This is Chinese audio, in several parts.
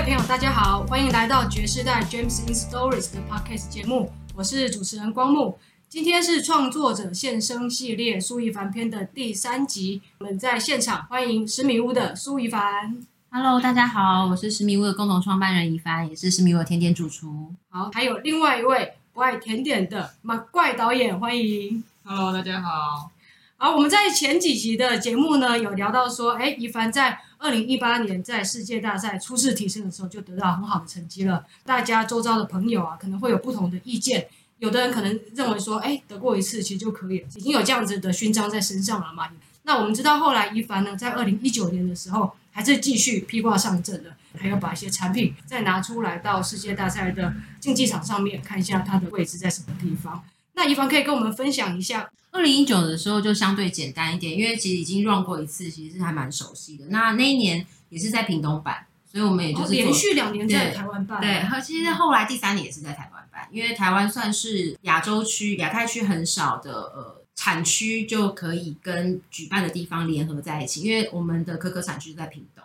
位朋友，大家好，欢迎来到爵士代 James in Stories 的 Podcast 节目，我是主持人光木。今天是创作者现身系列苏一凡篇的第三集，我们在现场欢迎十米屋的苏一凡。Hello，大家好，我是十米屋的共同创办人一凡，也是十米屋的甜点主厨。好，还有另外一位不爱甜点的马怪导演，欢迎。Hello，大家好。好，我们在前几集的节目呢，有聊到说，哎，一凡在二零一八年在世界大赛初试提升的时候，就得到很好的成绩了。大家周遭的朋友啊，可能会有不同的意见。有的人可能认为说，哎，得过一次其实就可以了，已经有这样子的勋章在身上了嘛。那我们知道后来一凡呢，在二零一九年的时候，还是继续披挂上阵的，还要把一些产品再拿出来到世界大赛的竞技场上面看一下它的位置在什么地方。那怡凡可以跟我们分享一下，二零一九的时候就相对简单一点，因为其实已经 run 过一次，其实还蛮熟悉的。那那一年也是在屏东办。所以我们也就是、哦、连续两年在台湾办，对，和其实后来第三年也是在台湾办，因为台湾算是亚洲区、亚太区很少的呃产区就可以跟举办的地方联合在一起，因为我们的可可产区在屏东，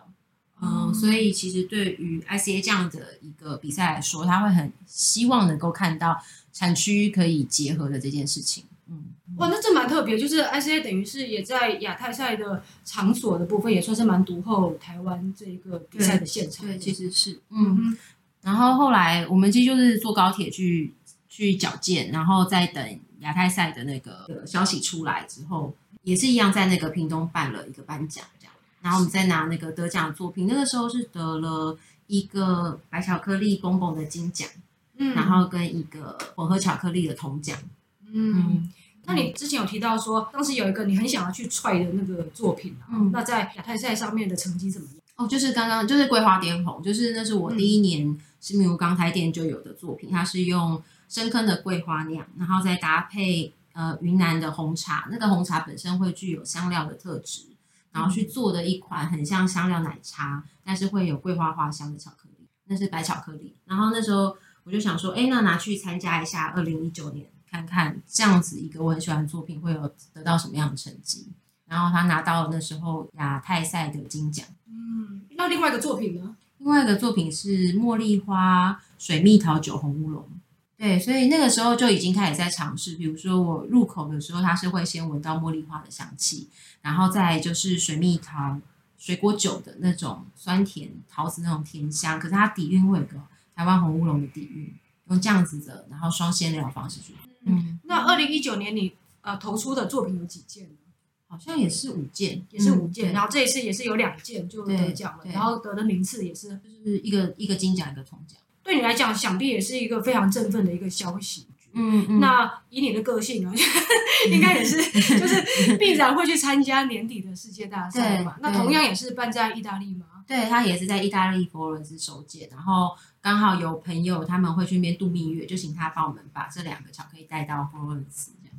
嗯，嗯，所以其实对于 ICA 这样的一个比赛来说，他会很希望能够看到产区可以结合的这件事情。嗯，哇，那这蛮特别，就是 ICA 等于是也在亚太赛的场所的部分，也算是蛮独后台湾这一个比赛的现场。对，对，其实是，嗯。然后后来我们其实就是坐高铁去去矫健，然后再等亚太赛的那个消息出来之后，也是一样在那个屏东办了一个颁奖。然后我们再拿那个得奖的作品，那个时候是得了一个白巧克力公公的金奖，嗯，然后跟一个混合巧克力的铜奖。嗯，那你之前有提到说，当时有一个你很想要去踹的那个作品，嗯，那在亚太赛上面的成绩怎么样？哦，就是刚刚就是桂花滇红，就是那是我第一年是米屋刚开店就有的作品，它是用深坑的桂花酿，然后再搭配呃云南的红茶，那个红茶本身会具有香料的特质，然后去做的一款很像香料奶茶，但是会有桂花花香的巧克力，那是白巧克力。然后那时候我就想说，哎，那拿去参加一下二零一九年。看看这样子一个我很喜欢的作品会有得到什么样的成绩，然后他拿到了那时候亚太赛的金奖。嗯，那另外一个作品呢？另外一个作品是茉莉花水蜜桃酒红乌龙。对，所以那个时候就已经开始在尝试，比如说我入口的时候，它是会先闻到茉莉花的香气，然后再就是水蜜桃水果酒的那种酸甜桃子那种甜香，可是它底蕴会有个台湾红乌龙的底蕴，用这样子的，然后双鲜料方式去。嗯，那二零一九年你呃投出的作品有几件呢？好像也是五件，也是五件。然后这一次也是有两件就得奖了，然后得的名次也是就是一个一个金奖一个铜奖。对你来讲，想必也是一个非常振奋的一个消息。嗯嗯。那以你的个性呢，应该也是 就是必然会去参加年底的世界大赛嘛？那同样也是办在意大利吗？对，他也是在意大利佛罗伦斯首届，然后刚好有朋友他们会去那边度蜜月，就请他帮我们把这两个巧克力带到佛罗伦斯这样。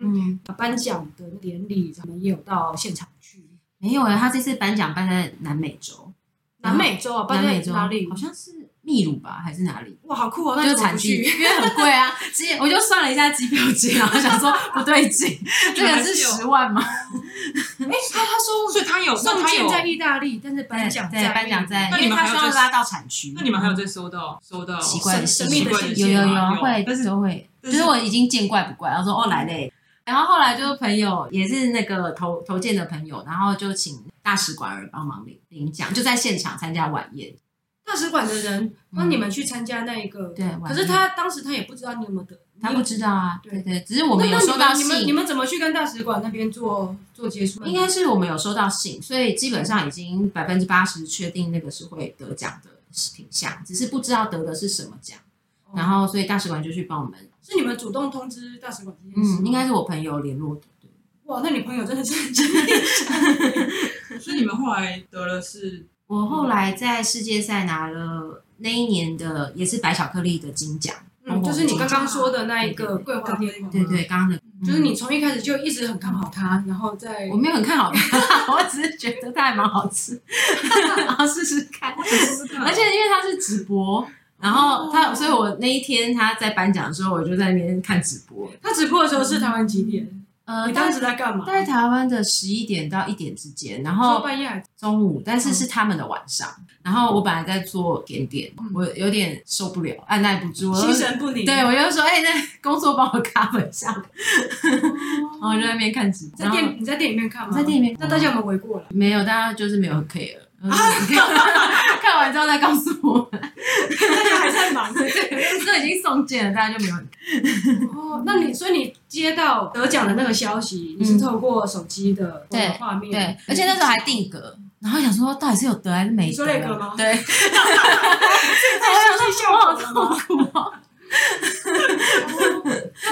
嗯嗯，颁奖的典礼咱们也有到现场去？没有哎，他这次颁奖办在南美洲。南美洲啊，办在哪里？好像是。秘鲁吧，还是哪里？哇，好酷哦！那就产区，因为很贵啊。直接我就算了一下机票钱，然后想说不对劲，这个是十万吗？哎，他他说，所以他有送件在意大利，但是颁奖在颁奖在，那你们还要拉到产区？那你们还有在收到收到奇怪的神秘的信息？有有有会，但是都会，就是我已经见怪不怪。然后说哦来嘞，然后后来就是朋友也是那个投投件的朋友，然后就请大使馆人帮忙领领奖，就在现场参加晚宴。大使馆的人帮你们去参加那一个，对。可是他当时他也不知道你有没有得，他不知道啊。对对，只是我们有收到信。你们你们怎么去跟大使馆那边做做接触？应该是我们有收到信，所以基本上已经百分之八十确定那个是会得奖的品项，只是不知道得的是什么奖。然后所以大使馆就去帮我们。是你们主动通知大使馆这件事？嗯，应该是我朋友联络的。对。哇，那你朋友真的是很厉害。所以你们后来得了是？我后来在世界赛拿了那一年的也是白巧克力的金奖，嗯，就是你刚刚说的那一个桂花天红，对对，刚刚的，就是你从一开始就一直很看好它，然后在我没有很看好它，我只是觉得它还蛮好吃，然后试试看，试试看，而且因为它是直播，然后他，所以我那一天他在颁奖的时候，我就在那边看直播。他直播的时候是台湾几点？呃，你当时在干嘛？在台湾的十一点到一点之间，然说后半夜中午，但是是他们的晚上。然后我本来在做点点，我有点受不了，按耐不住，心神不宁。对我就说，哎、欸，那工作帮我 cover 一下，然后就在那边看直播。在店你在店里面看吗？在店里面，那大家有没有围过来？没有，大家就是没有很 care。看完之后再告诉我，大家还在忙，都已经送件了，大家就没有。哦，那你所以你接到得奖的那个消息，你是透过手机的画面，对，而且那时候还定格，然后想说到底是有得还是没得？你说那个吗？对，这也太相信效果了吗？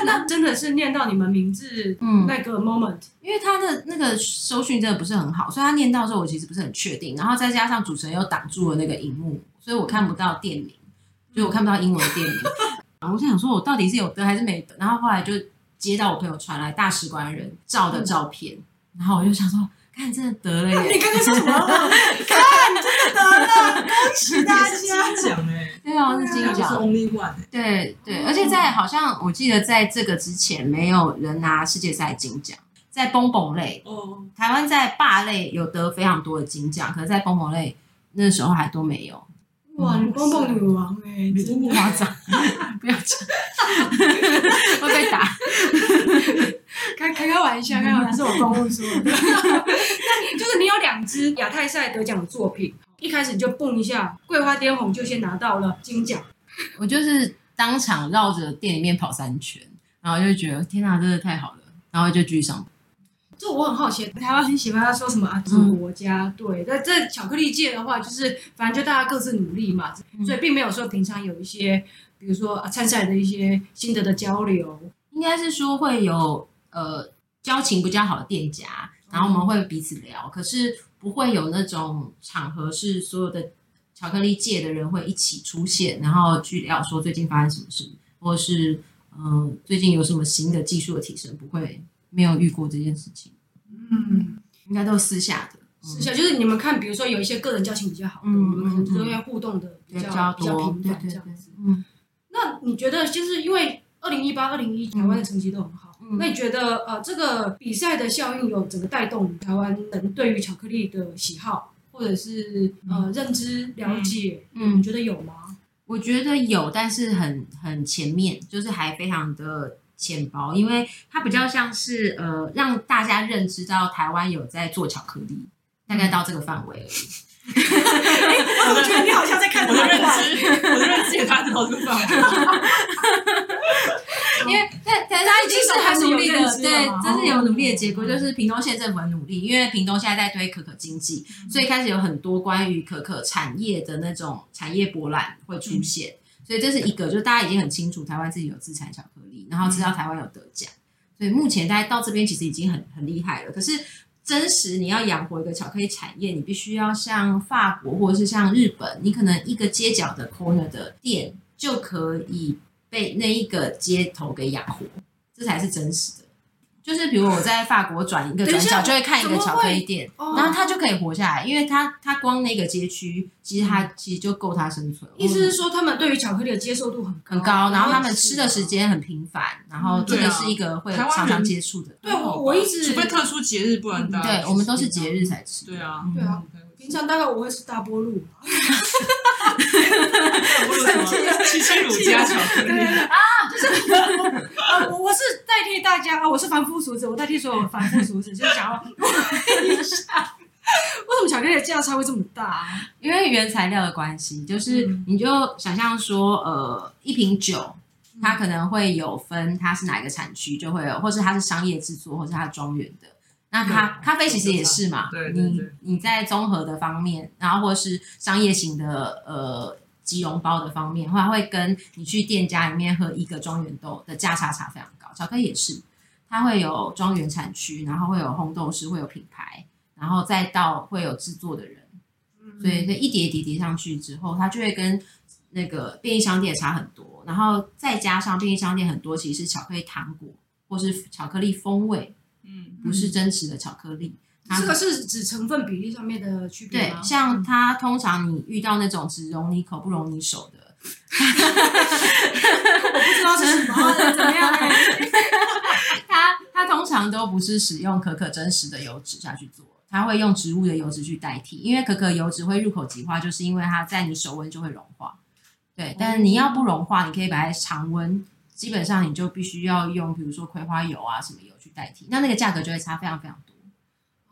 那真的是念到你们名字，嗯，那个 moment，因为他的那个收讯真的不是很好，所以他念到的时候我其实不是很确定，然后再加上主持人又挡住了那个荧幕，所以我看不到店名，所以我看不到英文的店名。然后我就想说，我到底是有得还是没得？然后后来就接到我朋友传来大使馆人照的照片，然后我就想说，看真的得了耶！你刚刚说什么？看，真的得了，恭喜大家！金奖哎，对啊，是金奖，是 only one 对对，而且在好像我记得在这个之前，没有人拿世界赛金奖。在蹦蹦类，哦，台湾在霸类有得非常多的金奖，可是，在蹦蹦类那时候还都没有。哇，你蹦蹦女王哎，真夸张！不要讲，会被打。开开开玩笑，开玩笑，是我公务说的。那就是你有两支亚太赛得奖的作品，一开始你就蹦一下，桂花滇红就先拿到了金奖。我就是当场绕着店里面跑三圈，然后就觉得天哪，真的太好了，然后就继续上班。就我很好奇，台湾很喜欢他说什么啊？什么国家？嗯、对，在在巧克力界的话，就是反正就大家各自努力嘛，嗯、所以并没有说平常有一些，比如说啊参赛的一些心得的交流，应该是说会有呃交情比较好的店家，然后我们会彼此聊，嗯、可是不会有那种场合是所有的巧克力界的人会一起出现，然后去聊说最近发生什么事，或是嗯、呃、最近有什么新的技术的提升，不会。没有遇过这件事情，嗯，应该都是私下的，私下就是你们看，比如说有一些个人交情比较好的，嗯，你们可能都要互动的比较比较频繁这样子，嗯。那你觉得，就是因为二零一八、二零一台湾的成绩都很好，那你觉得呃，这个比赛的效应有整个带动台湾人对于巧克力的喜好，或者是呃认知了解，嗯，你觉得有吗？我觉得有，但是很很前面，就是还非常的。浅薄，因为它比较像是呃，让大家认知到台湾有在做巧克力，大概到这个范围而已。我怎么觉得你好像在看我的认知，我的认知也达到这个范围。因为但但他已经是很努力的，对，这是有努力的结果，就是屏东县政府很努力，因为屏东现在在推可可经济，所以开始有很多关于可可产业的那种产业博览会出现。所以这是一个，就是大家已经很清楚台湾自己有自产巧克力，然后知道台湾有得奖，所以目前大家到这边其实已经很很厉害了。可是真实你要养活一个巧克力产业，你必须要像法国或者是像日本，你可能一个街角的 corner 的店就可以被那一个街头给养活，这才是真实的。就是比如我在法国转一个转角，就会看一个巧克力店，然后他就可以活下来，因为他他光那个街区，其实他其实就够他生存。意思是说，他们对于巧克力的接受度很很高，然后他们吃的时间很频繁，然后这个是一个会常常接触的。对，我我一直除非特殊节日，不然对，我们都是节日才吃。对啊，对啊，平常大概我会吃大波 露。七七乳加巧克力啊，就是啊，我我是代替大家啊，我是凡夫俗子，我代替所有凡夫俗子，就是想要问一下，为什么巧克力的价差会这么大啊？因为原材料的关系，就是你就想象说，呃，一瓶酒，它可能会有分它是哪一个产区，就会有，或是它是商业制作，或是它是庄园的。那咖咖啡其实也是嘛，对，你你在综合的方面，然后或是商业型的呃。即溶包的方面，或者会跟你去店家里面喝一个庄园豆的价差差非常高。巧克力也是，它会有庄园产区，然后会有烘豆师，会有品牌，然后再到会有制作的人，所以这一叠叠叠上去之后，它就会跟那个便利商店差很多。然后再加上便利商店很多其实是巧克力糖果或是巧克力风味，嗯，不是真实的巧克力。这个是指成分比例上面的区别吗？对，像它通常你遇到那种只溶你口不溶你手的，我不知道是什么，怎么样？它它通常都不是使用可可真实的油脂下去做，它会用植物的油脂去代替。因为可可油脂会入口即化，就是因为它在你手温就会融化。对，但是你要不融化，你可以把它常温，基本上你就必须要用，比如说葵花油啊什么油去代替，那那个价格就会差非常非常多。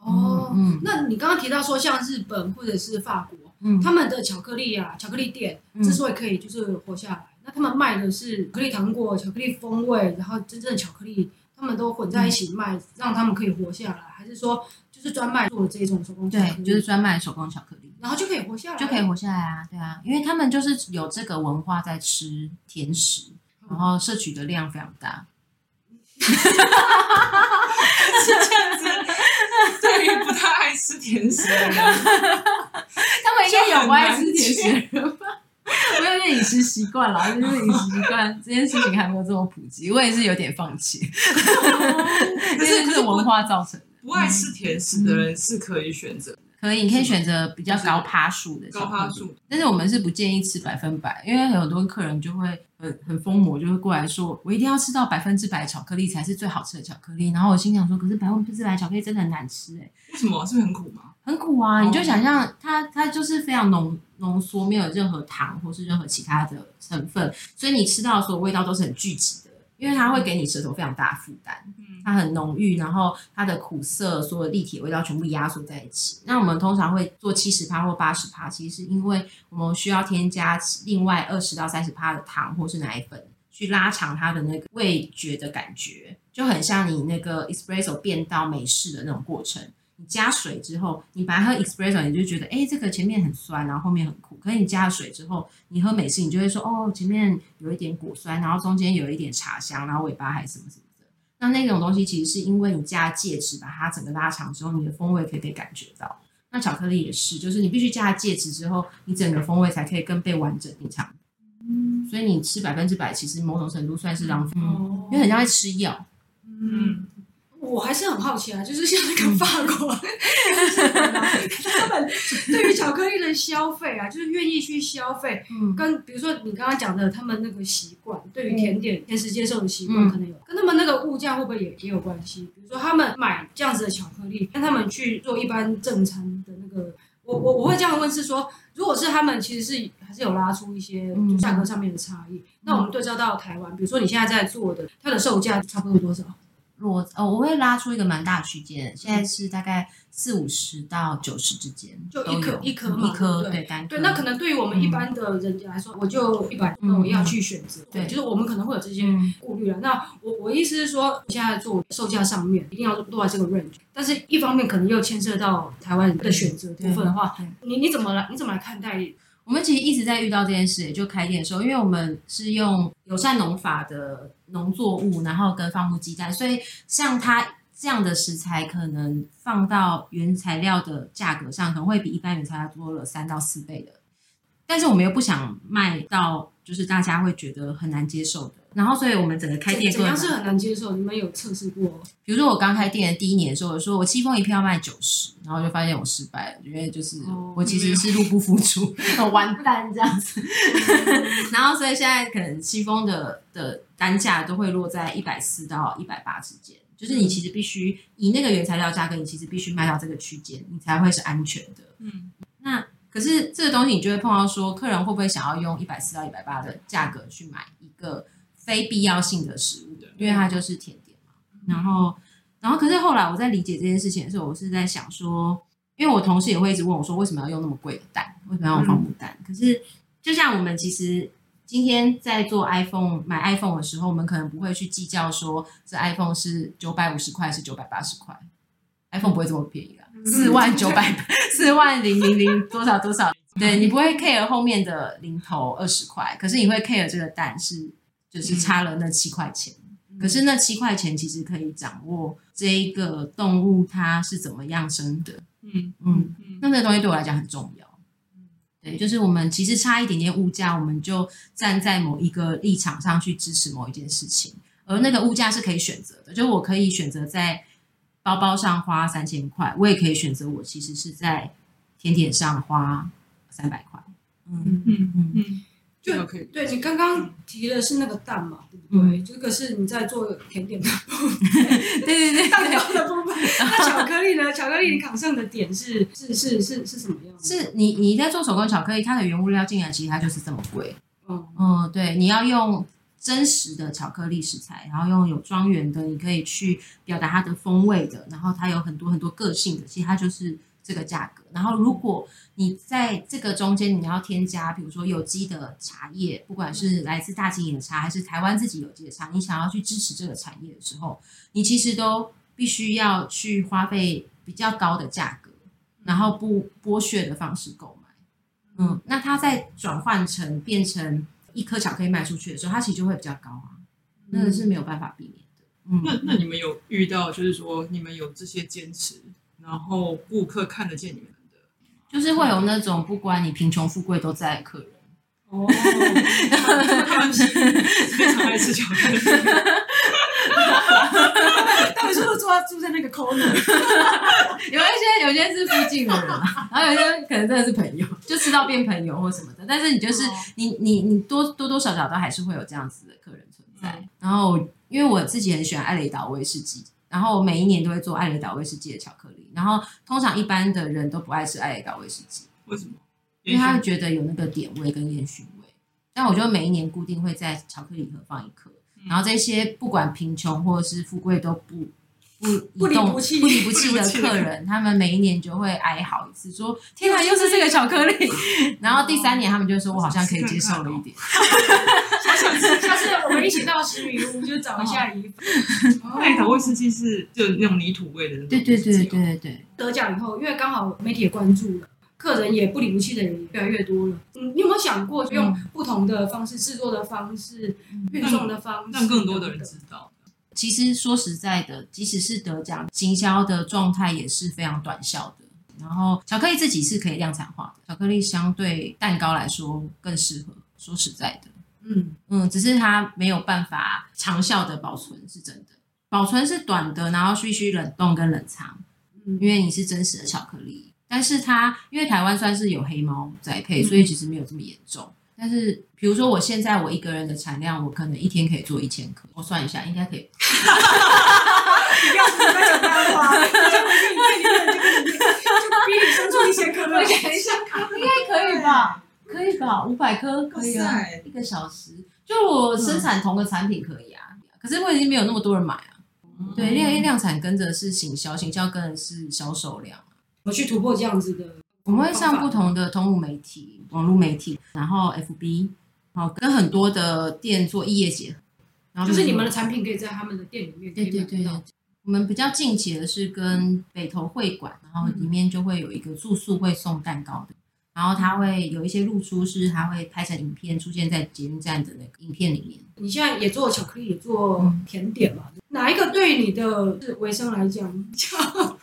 哦，嗯，那你刚刚提到说，像日本或者是法国，嗯，他们的巧克力啊，巧克力店之所以可以就是活下来，那他们卖的是巧克力糖果、巧克力风味，然后真正的巧克力，他们都混在一起卖，让他们可以活下来，还是说就是专卖做这种手工巧克力？对，就是专卖手工巧克力，然后就可以活下来，就可以活下来啊，对啊，因为他们就是有这个文化在吃甜食，然后摄取的量非常大。是这样子，对于不太爱吃甜食的人，他们应该有不爱吃甜食的人吧？我有点饮食习惯了，就是饮食习惯这件事情还没有这么普及，我也是有点放弃。这是这个文化造成的。不爱吃甜食的人是可以选择。可以，你可以选择比较高趴数的高趴数，但是我们是不建议吃百分百，因为很多客人就会很很疯魔，就会过来说，我一定要吃到百分之百巧克力才是最好吃的巧克力。然后我心想说，可是百分之百巧克力真的很难吃哎，为什么？是不是很苦吗？很苦啊！你就想象它，它就是非常浓浓缩，没有任何糖或是任何其他的成分，所以你吃到的所有味道都是很聚集的，因为它会给你舌头非常大的负担。它很浓郁，然后它的苦涩，所有立体的味道全部压缩在一起。那我们通常会做七十趴或八十趴，其实是因为我们需要添加另外二十到三十趴的糖或是奶粉，去拉长它的那个味觉的感觉，就很像你那个 espresso 变到美式的那种过程。你加水之后，你白喝 espresso，你就觉得哎，这个前面很酸，然后后面很苦。可是你加了水之后，你喝美式，你就会说哦，前面有一点果酸，然后中间有一点茶香，然后尾巴还什么什么的。那那种东西其实是因为你加戒指把它整个拉长之后，你的风味可以被感觉到。那巧克力也是，就是你必须加了戒指之后，你整个风味才可以更被完整品尝。嗯，所以你吃百分之百，其实某种程度算是浪费，嗯，因为很像在吃药。嗯。我还是很好奇啊，就是像那个法国，他们对于巧克力的消费啊，就是愿意去消费，嗯，跟比如说你刚刚讲的，他们那个习惯，对于甜点、甜食接受的习惯，可能有跟他们那个物价会不会也也有关系？比如说他们买这样子的巧克力，跟他们去做一般正餐的那个，我我我会这样问是说，如果是他们其实是还是有拉出一些价格上面的差异，那我们对照到台湾，比如说你现在在做的，它的售价差不多多少？我哦，我会拉出一个蛮大区间，现在是大概四五十到九十之间，就一颗一颗一颗对对单对。那可能对于我们一般的人家来说，我就一百，那我要去选择，对，就是我们可能会有这些顾虑了。那我我意思是说，现在做售价上面一定要落在这个 range，但是一方面可能又牵涉到台湾人的选择部分的话，你你怎么来你怎么来看待？我们其实一直在遇到这件事，也就开店的时候，因为我们是用友善农法的农作物，然后跟放牧鸡蛋，所以像它这样的食材，可能放到原材料的价格上，可能会比一般原材料多了三到四倍的。但是我们又不想卖到，就是大家会觉得很难接受的。然后，所以我们整个开店怎样是很难接受？你们有测试过？比如说，我刚开店的第一年的时候，我说我戚风一票要卖九十，然后就发现我失败了，因为就是我其实是入不敷出，完蛋这样子。然后，所以现在可能戚风的的单价都会落在一百四到一百八之间，就是你其实必须以那个原材料价格，你其实必须卖到这个区间，你才会是安全的。嗯，那可是这个东西你就会碰到说，客人会不会想要用一百四到一百八的价格去买一个？非必要性的食物，因为它就是甜点嘛。然后，然后，可是后来我在理解这件事情的时候，我是在想说，因为我同事也会一直问我说，为什么要用那么贵的蛋？为什么要用放母蛋？可是，就像我们其实今天在做 iPhone 买 iPhone 的时候，我们可能不会去计较说这 iPhone 是九百五十块还是九百八十块，iPhone 不会这么便宜啦，四万九百四万零零零多少多少，对，你不会 care 后面的零头二十块，可是你会 care 这个蛋是。就是差了那七块钱，嗯，可是那七块钱其实可以掌握这一个动物它是怎么样生的，嗯嗯，那那个东西对我来讲很重要，对，就是我们其实差一点点物价，我们就站在某一个立场上去支持某一件事情，而那个物价是可以选择的，就是我可以选择在包包上花三千块，我也可以选择我其实是在甜点上花三百块，嗯嗯嗯。嗯以。对，你刚刚提的是那个蛋嘛，对不对？这个是你在做甜点的部分，对对对，蛋糕的部分。那巧克力呢？巧克力你扛上的点是是是是是什么样？是你你在做手工巧克力，它的原物料进来其实它就是这么贵。嗯嗯，对，你要用真实的巧克力食材，然后用有庄园的，你可以去表达它的风味的，然后它有很多很多个性的，其实它就是这个价格。然后如果你在这个中间你要添加，比如说有机的茶叶，不管是来自大金野茶还是台湾自己有机的茶，你想要去支持这个产业的时候，你其实都必须要去花费比较高的价格，然后不剥削的方式购买。嗯，那它在转换成变成一颗巧克力卖出去的时候，它其实就会比较高啊，那个是没有办法避免的。嗯，那那你们有遇到，就是说你们有这些坚持，然后顾客看得见你们的，就是会有那种不管你贫穷富贵都在的客人。哦，他们是非常爱吃巧克力。他们是不是住住在那个 corner？有一些有些是附近的人，然后有些可能真的是朋友，就吃到变朋友或什么的。但是你就是、哦、你你你多多多少少都还是会有这样子的客人存在。嗯、然后因为我自己很喜欢艾雷岛威士忌，然后我每一年都会做艾雷岛威士忌的巧克力。然后通常一般的人都不爱吃艾雷岛威士忌，为什么？因为他会觉得有那个点味跟烟熏味。但我就每一年固定会在巧克力盒放一颗。然后这些不管贫穷或者是富贵都不不不离不弃不离不弃的客人，他们每一年就会哀嚎一次，说：“天哪，又是这个巧克力。”然后第三年他们就说：“我好像可以接受了一点。”下次下次我们一起到十米屋就找一下衣服。艾雷岛威士忌是就那种泥土味的，对对对对对对。得奖以后，因为刚好媒体也关注了。客人也不离不弃的人也越来越多了。嗯，你有没有想过用不同的方式制作的方式、运送的方式，让更多的人知道？其实说实在的，即使是得奖，行销的状态也是非常短效的。然后巧克力自己是可以量产化的，巧克力相对蛋糕来说更适合。说实在的，嗯嗯，只是它没有办法长效的保存，是真的。保存是短的，然后必须冷冻跟冷藏，因为你是真实的巧克力。但是它因为台湾算是有黑猫栽配，所以其实没有这么严重。嗯、但是比如说我现在我一个人的产量，我可能一天可以做一千克，我算一下应该可以。你不要说那就回去你店里面就就逼你生出一千颗，一千颗应该可以吧？可以吧？五百颗可以啊，一个小时就我生产同个产品可以啊。可是我已经没有那么多人买啊。嗯、对，因为量产跟着是行销，行销跟着是销售量。我去突破这样子的，我们会上不同的通路媒体、网络媒体，然后 FB，好跟很多的店做异业结合，然后就是你们的产品可以在他们的店里面。对对对，我们比较近期的是跟北投会馆，然后里面就会有一个住宿会送蛋糕的，然后他会有一些露出，是他会拍成影片出现在捷运站的那个影片里面。你现在也做巧克力，也做甜点嘛？嗯、哪一个对你的维生来讲叫？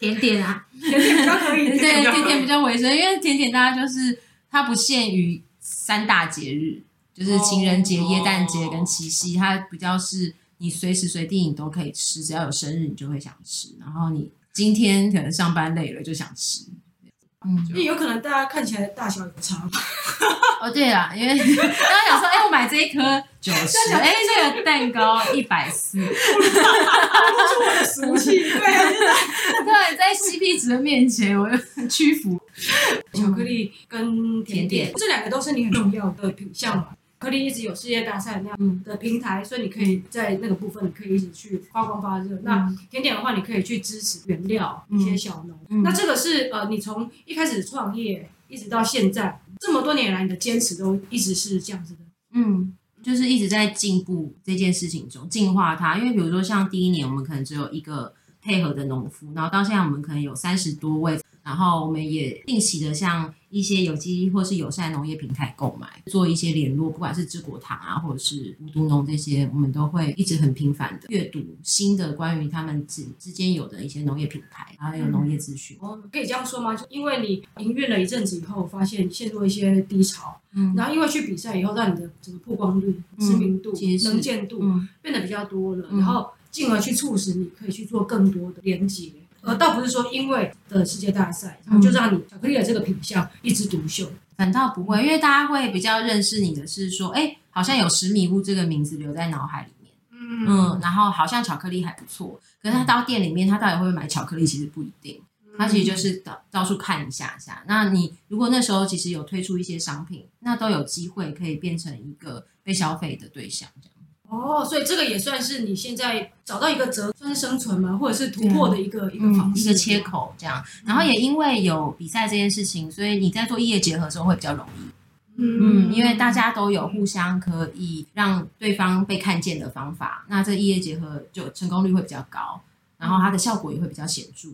甜点啊，甜点比较可以。对，甜点比较卫生，因为甜点大家就是它不限于三大节日，就是情人节、耶诞节跟七夕，它比较是你随时随地你都可以吃，只要有生日你就会想吃，然后你今天可能上班累了就想吃。嗯，因为有可能大家看起来大小有差。哦，对啦，因为刚刚想说，哎，我买这一颗九十，哎，这个蛋糕一百四，哈哈哈哈哈，我的俗气，对啊，对，在 CP 值的面前，我就屈服。巧克力跟甜点，甜点这两个都是你很重要的品项嘛。巧克力一直有世界大赛那样的平台，所以你可以在那个部分，你可以一直去发光发热。那甜点的话，你可以去支持原料一些小农。那这个是呃，你从一开始创业一直到现在这么多年来，你的坚持都一直是这样子的。嗯，就是一直在进步这件事情中进化它。因为比如说像第一年，我们可能只有一个配合的农夫，然后到现在我们可能有三十多位。然后我们也定期的向一些有机或是友善农业平台购买，做一些联络，不管是知果糖啊，或者是无毒农这些，我们都会一直很频繁的阅读新的关于他们之之间有的一些农业品牌，还有农业资讯。我、嗯，可以这样说吗？就因为你营运了一阵子以后，发现陷入一些低潮，嗯，然后因为去比赛以后，让你的整个曝光率、知名度、嗯、能见度变得比较多了，嗯、然后进而去促使你可以去做更多的连接。而倒不是说因为的世界大赛，然后就让你巧克力的这个品相一枝独秀。反倒不会，因为大家会比较认识你的是说，哎，好像有十米屋这个名字留在脑海里面，嗯嗯，然后好像巧克力还不错，可是他到店里面，他到底会不会买巧克力，其实不一定，他其实就是到到处看一下下。那你如果那时候其实有推出一些商品，那都有机会可以变成一个被消费的对象，这样。哦，所以这个也算是你现在找到一个折，算是生存嘛？或者是突破的一个一个方式，一个切口这样。然后也因为有比赛这件事情，所以你在做异业结合的时候会比较容易。嗯，因为大家都有互相可以让对方被看见的方法，那这异业结合就成功率会比较高，然后它的效果也会比较显著。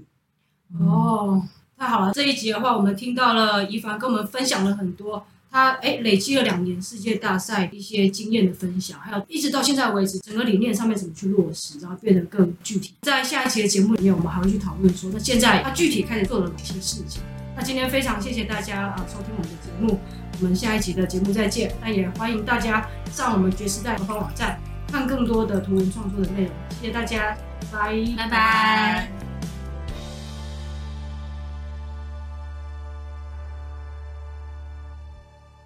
哦，太好了！这一集的话，我们听到了宜凡跟我们分享了很多。他哎，累积了两年世界大赛一些经验的分享，还有一直到现在为止，整个理念上面怎么去落实，然后变得更具体。在下一期的节目里面，我们还会去讨论说，那现在他具体开始做了哪些事情。那今天非常谢谢大家啊，收听我们的节目，我们下一期的节目再见。那也欢迎大家上我们爵士代官方网站看更多的图文创作的内容。谢谢大家，拜，拜拜。